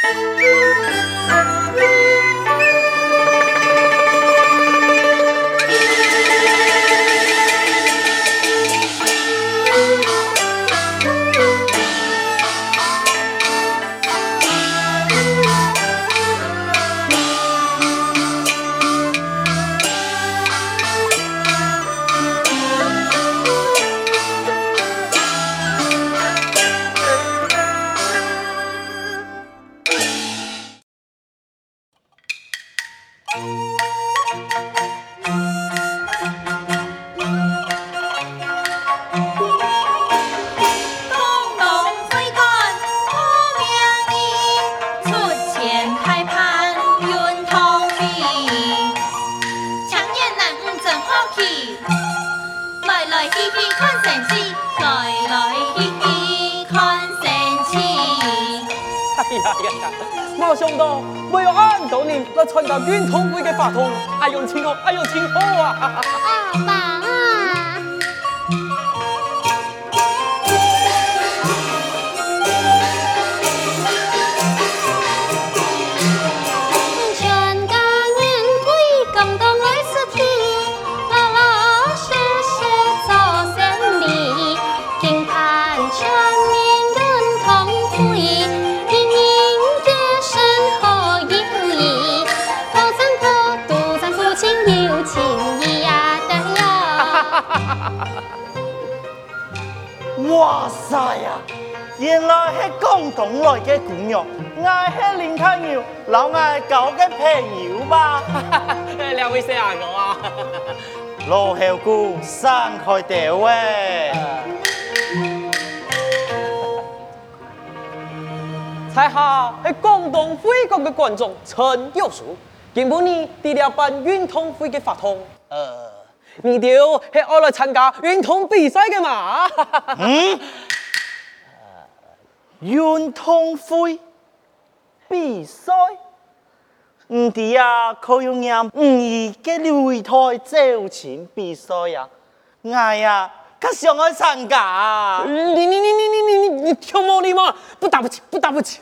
Música 没想到没有按道你，那穿达运动会的法装哎呦情哦哎呦情哦啊。哈哈哇塞呀、原来是广东来的姑娘，爱是林太牛，老爱交的朋友吧。两位先生啊，老后姑散开地位。在下是广东会馆的观众陈玉树，今半呢第二班运通会的法通。呃。你丢是我来参加运动比赛的嘛？嗯，运动会比赛，唔知啊，可有人唔意嘅擂台走前比赛、啊？哎呀，佮想来参加、啊？你你你你你你你跳毛你嘛？不打不起，不打不起！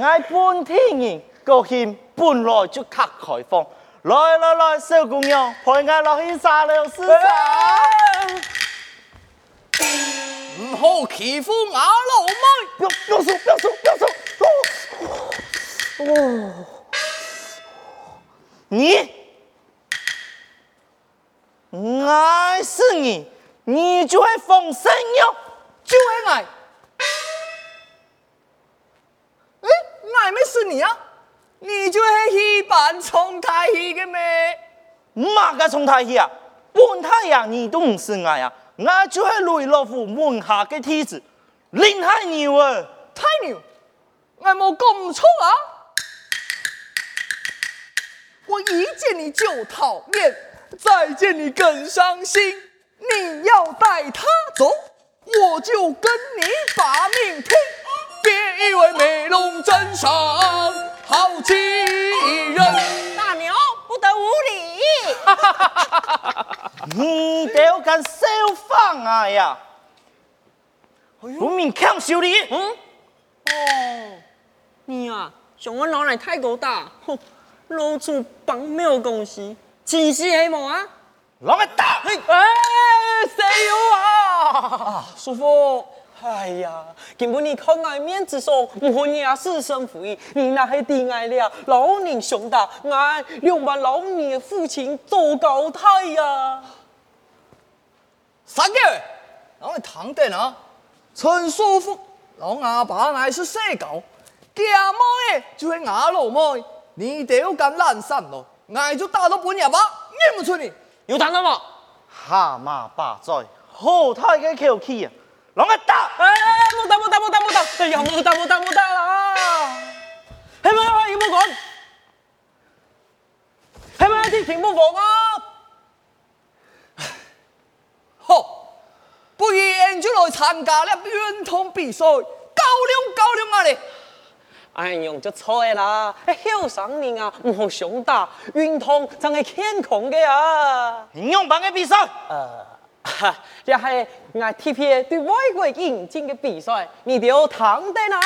哎，本天人个性本来就较开放。来来来，小姑娘，陪我落去沙料市场。唔好欺负我老妹。不要不要说不要说不要说。哦，你，爱是你，你就会放生哟，就会爱。哎，爱没是你啊。你就是戏班冲太戏的咩？嘛个冲太戏啊！本太阳你都唔是我啊！我就是雷老虎门下的弟子林太牛啊！太牛，我冇讲错啊！我一见你就讨厌，再见你更伤心。你要带他走，我就跟你把命拼。别以为美容真上。好气人，大牛不得无礼！你都敢收放啊呀？我明看修理。嗯？哦，你啊，想我老奶太够大，哼，老祖帮没有东西，真是黑毛啊！老奶大，哎，谁有啊？啊，师傅。哎呀，根本你看爱面子上，不和你啊死生非，你那还定爱了？老年兄大，爱两万老年的父亲做高太呀！三个，然后唐德呢？陈叔父，老阿爸爱是谁狗？家妹就是阿老妹，你得要敢拦山咯，爱就打到半夜吧，认不出你，有胆了吗？蛤蟆把在，好大个口气啊！啷个打？哎哎哎，木打木打木打木打，哎呀木打木打木打啦！咪妈可以莫讲，咪妈之前莫忘啊！呵，不如 Angel 来参加咧运动比赛，高量高量啊你！哎呦，就错啦！哎，好生人啊，唔好熊打，运动真系健康嘅呀！英雄版嘅比赛。哈，这还俺 T P A 对外国引进嘅比赛，你得要躺定啊！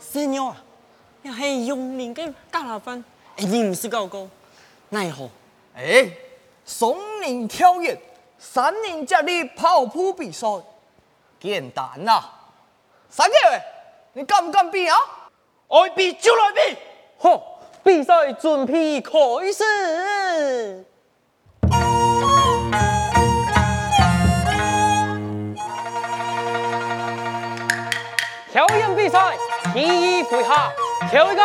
小妞啊，这系用年巾干哪般？诶，你唔是讲讲奈何？诶，双人跳跃、三人接力跑步比赛，简单呐。三姐，你敢不敢比啊？爱比就来比，吼，比赛准备开始。表演比赛，第一回合，跳一个，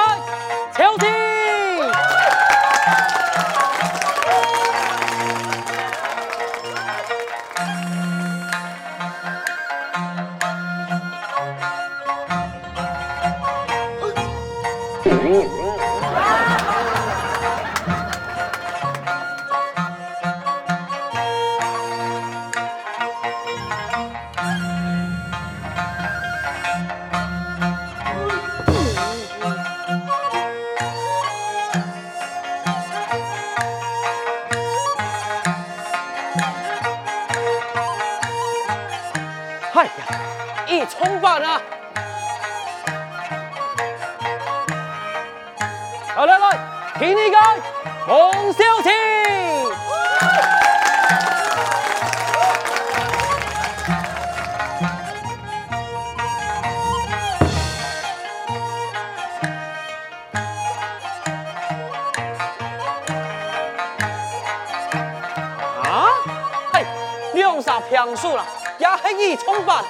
也系一冲板，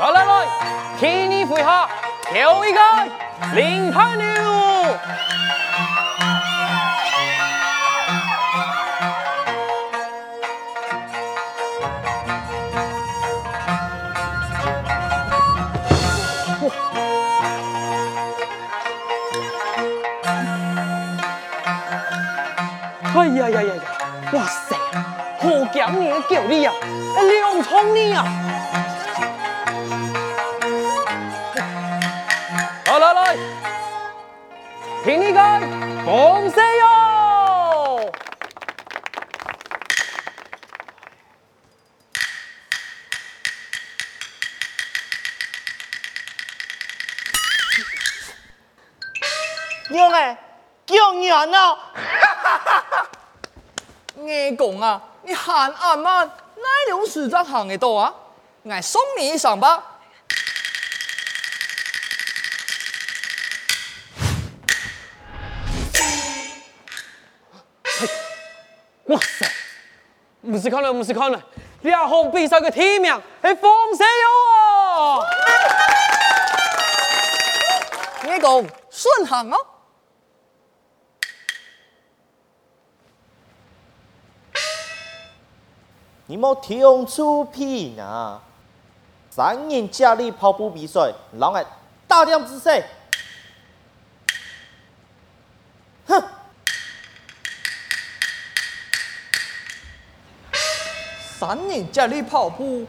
来来来，替你回下，跳一个领拍牛。好惊你的脚力啊，两冲你啊！来来来，听你讲，放射哟！娘哎，叫娘啊！我讲啊，你喊阿妈，哪种事在行得到啊？我送你一双吧。哇塞，不是看了，不是看了，两项比赛的提名系放射哟哦！你讲顺行哦。你莫听出屁啊！三人接力跑步比赛，让我大点姿势。哼！三人接力跑步，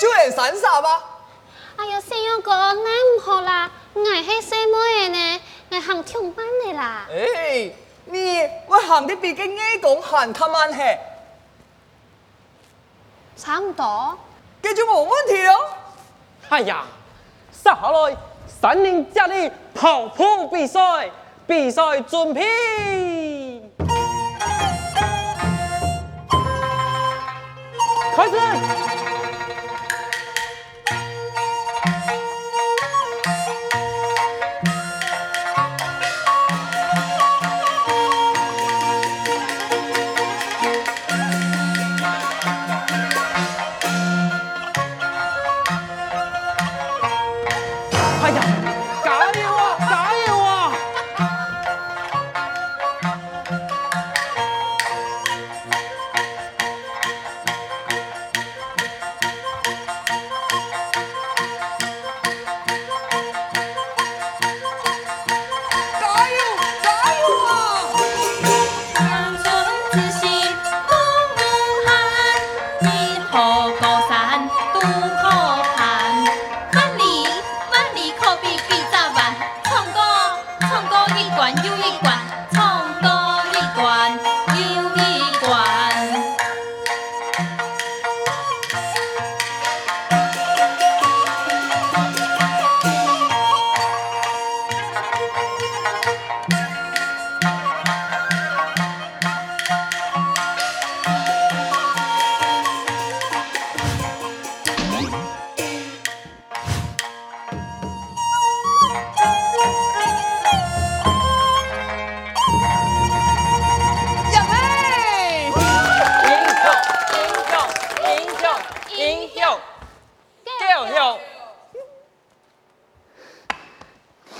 就系三杀吧。哎呀，四幺哥，那唔好啦，我系细妹的呢，我行跳班的啦。哎，你我行得比个外公行他慢些，差唔多。这就冇问题了。哎呀，接下来三人接力跑步比赛，比赛准备，开始。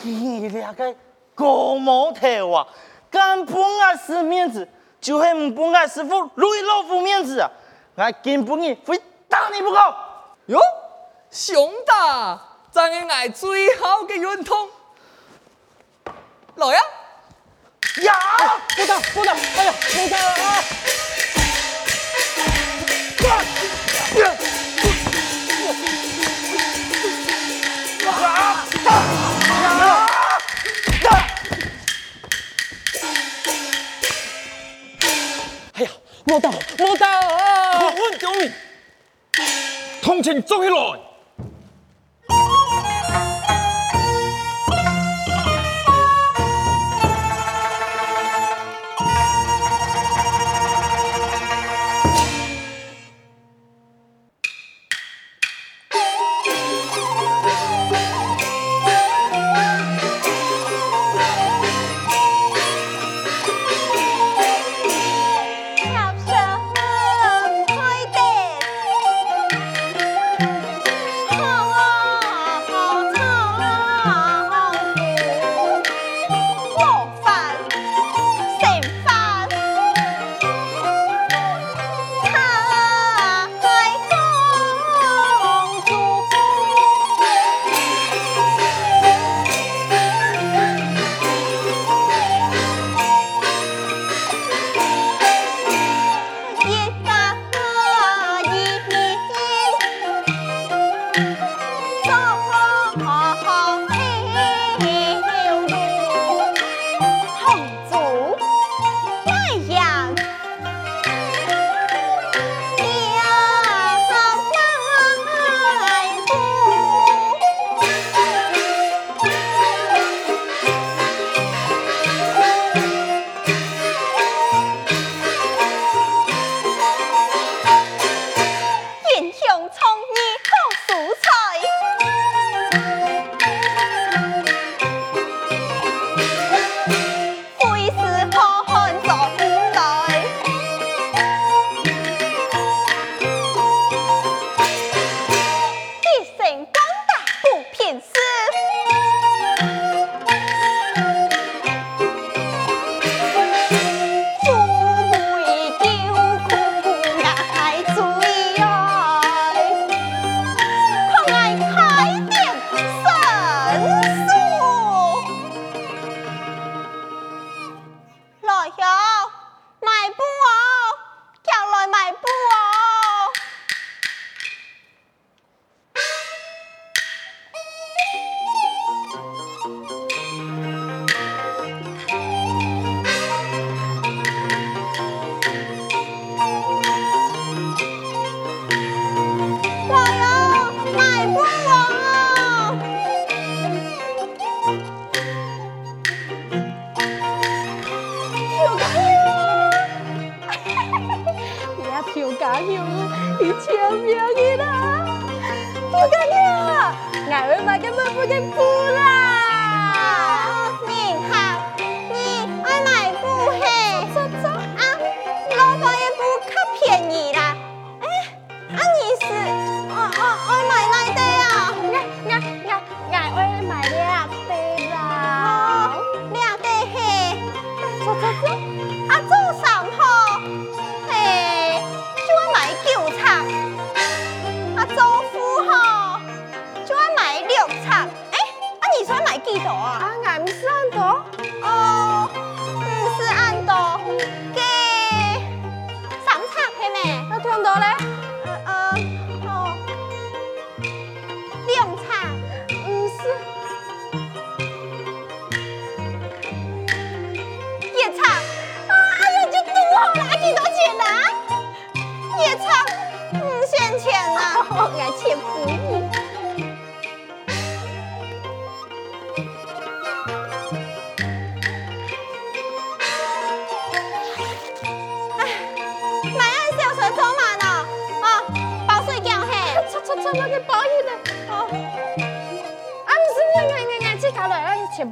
你俩个狗毛头啊敢不爱死面子就是不爱师傅如老夫面子啊我今不你非打你不可哟？熊大咱给俺最好的圆通。老杨呀！不打不打哎呀不打了。啊摸到，摸到啊！我，情起来。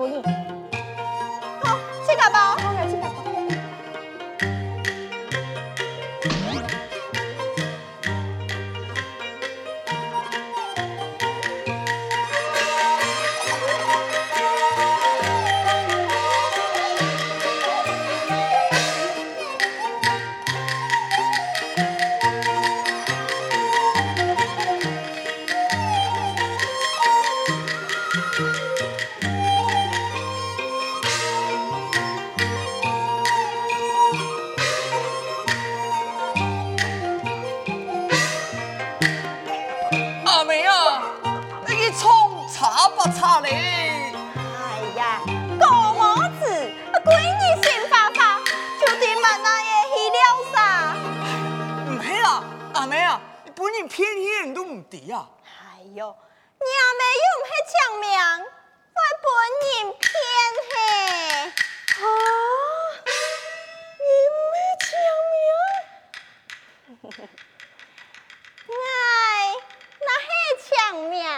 보니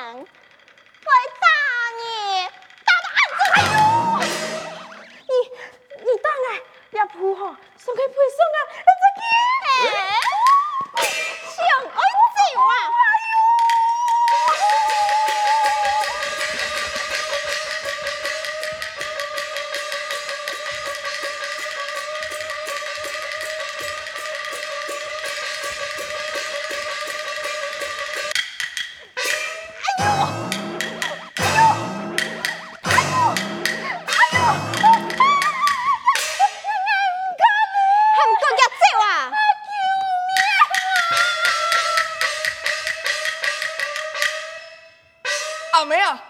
抢名，我打你，打得案子哎呦！你你打我，别扑吼，送给陪送啊，你这个。想爱走啊！阿妹啊，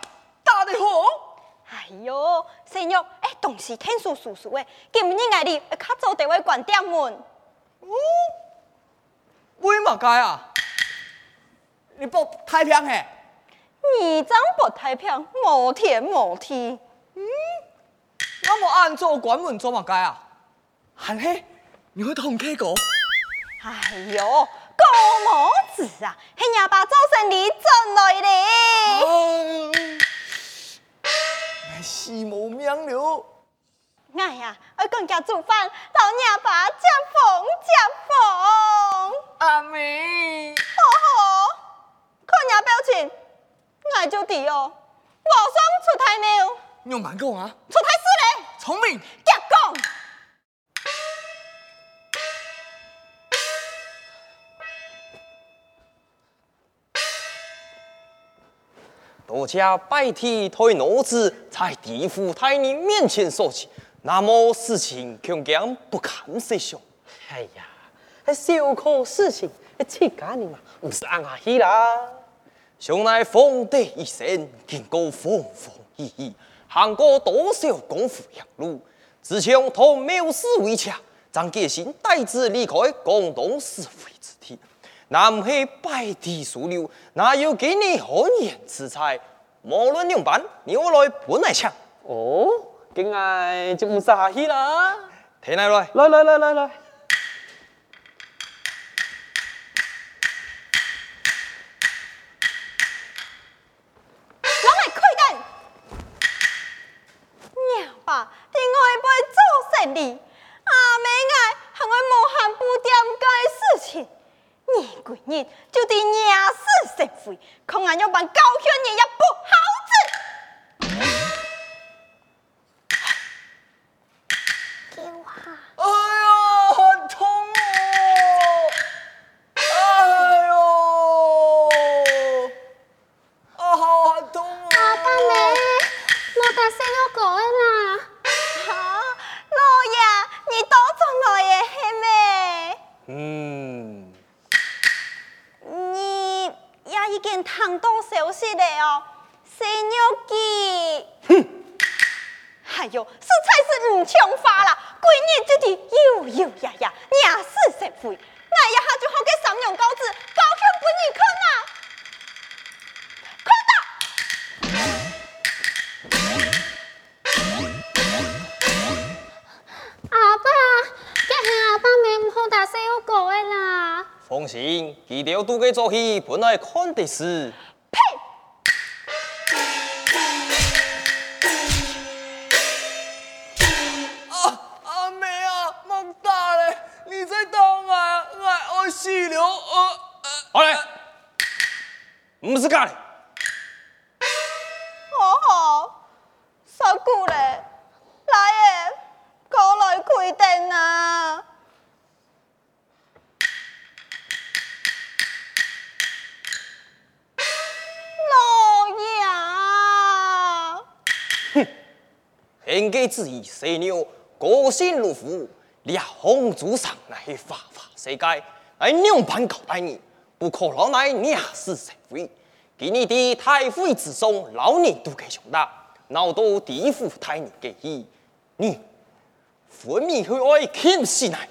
打得好！哎呦，生肉，哎，东西听叔叔叔诶，今日爱你较早地位关店门。为嘛该啊？你报太平嘿？你张不太平，无天无地。那么按做关门做嘛该啊？喊嘿，你会同 K 狗？哎呦，高帽子啊，系廿八早晨你进来的。哎，死无命了！哎呀，我赶紧煮饭，老廿八接风接风。阿妹，好好，看伢表情，我就知哦，我想出太牛，你用慢讲啊！出太死嘞，聪明，夹讲。多谢拜天推脑子在地府太人面前说起，那么事情恐将不堪设想。哎呀，还小可事情，还自家人嘛，不是按下去啦。想来风得一生经过风风雨雨，行过多少功夫样路，自从同缪斯为洽，张杰心带子离开广东是非之地。南去拜地数流，哪有给你好言之才？无论用板，你我来本来抢。哦，今日就唔下去啦。听来来，来来来来来。看的是。呸！啊，阿妹啊，梦大嘞！你在当啊，我爱死了，呃呃。好嘞，唔是假的。给自己犀牛，个性如虎，烈风祖上乃花花世界，乃两般交代你，不可老乃娘死谁非。给你的太妃之送，老年都给穷大，闹到地府太人给意，你分明会爱欠死奶。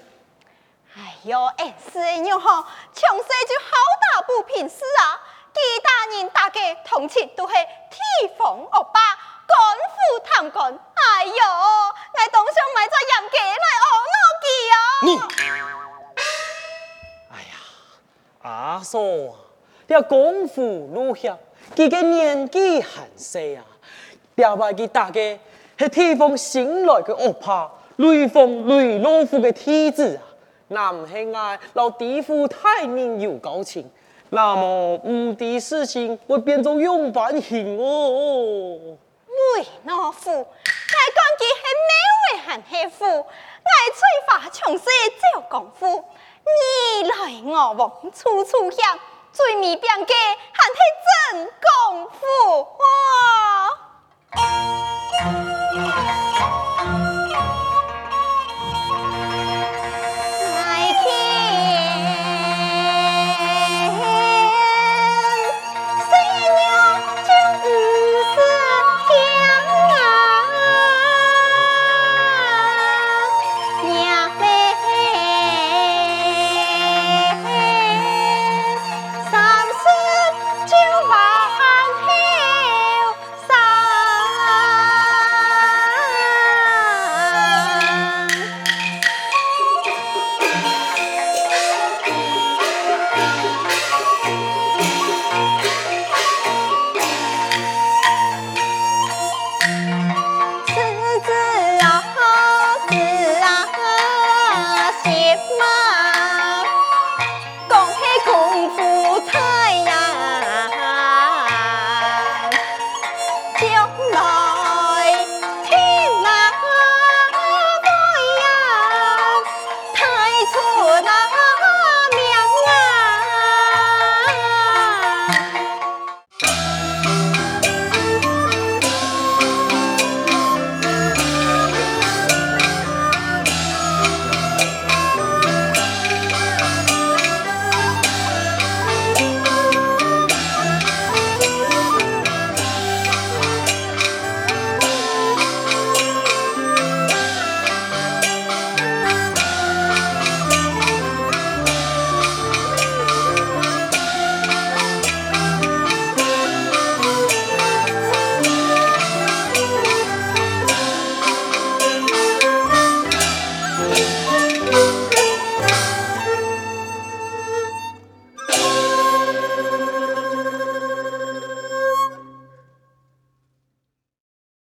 哎呦，哎，是哟吼，从细就好大不从前都是提防恶霸，官府贪官。哎呦，我当上买咗严格来学我记啊！哎呀，阿嫂啊，你功夫如何？佢嘅年纪很细啊，掉埋佢大嘅系提防新来嘅恶霸，雷锋雷老虎的梯子啊！那唔系爱老地府太年有交情，那么唔啲事情会变做样板型哦。为懦夫，我讲起很美味很黑夫，爱吹发穷色就功夫，你来我往处处响，最美变个很黑真功夫哇！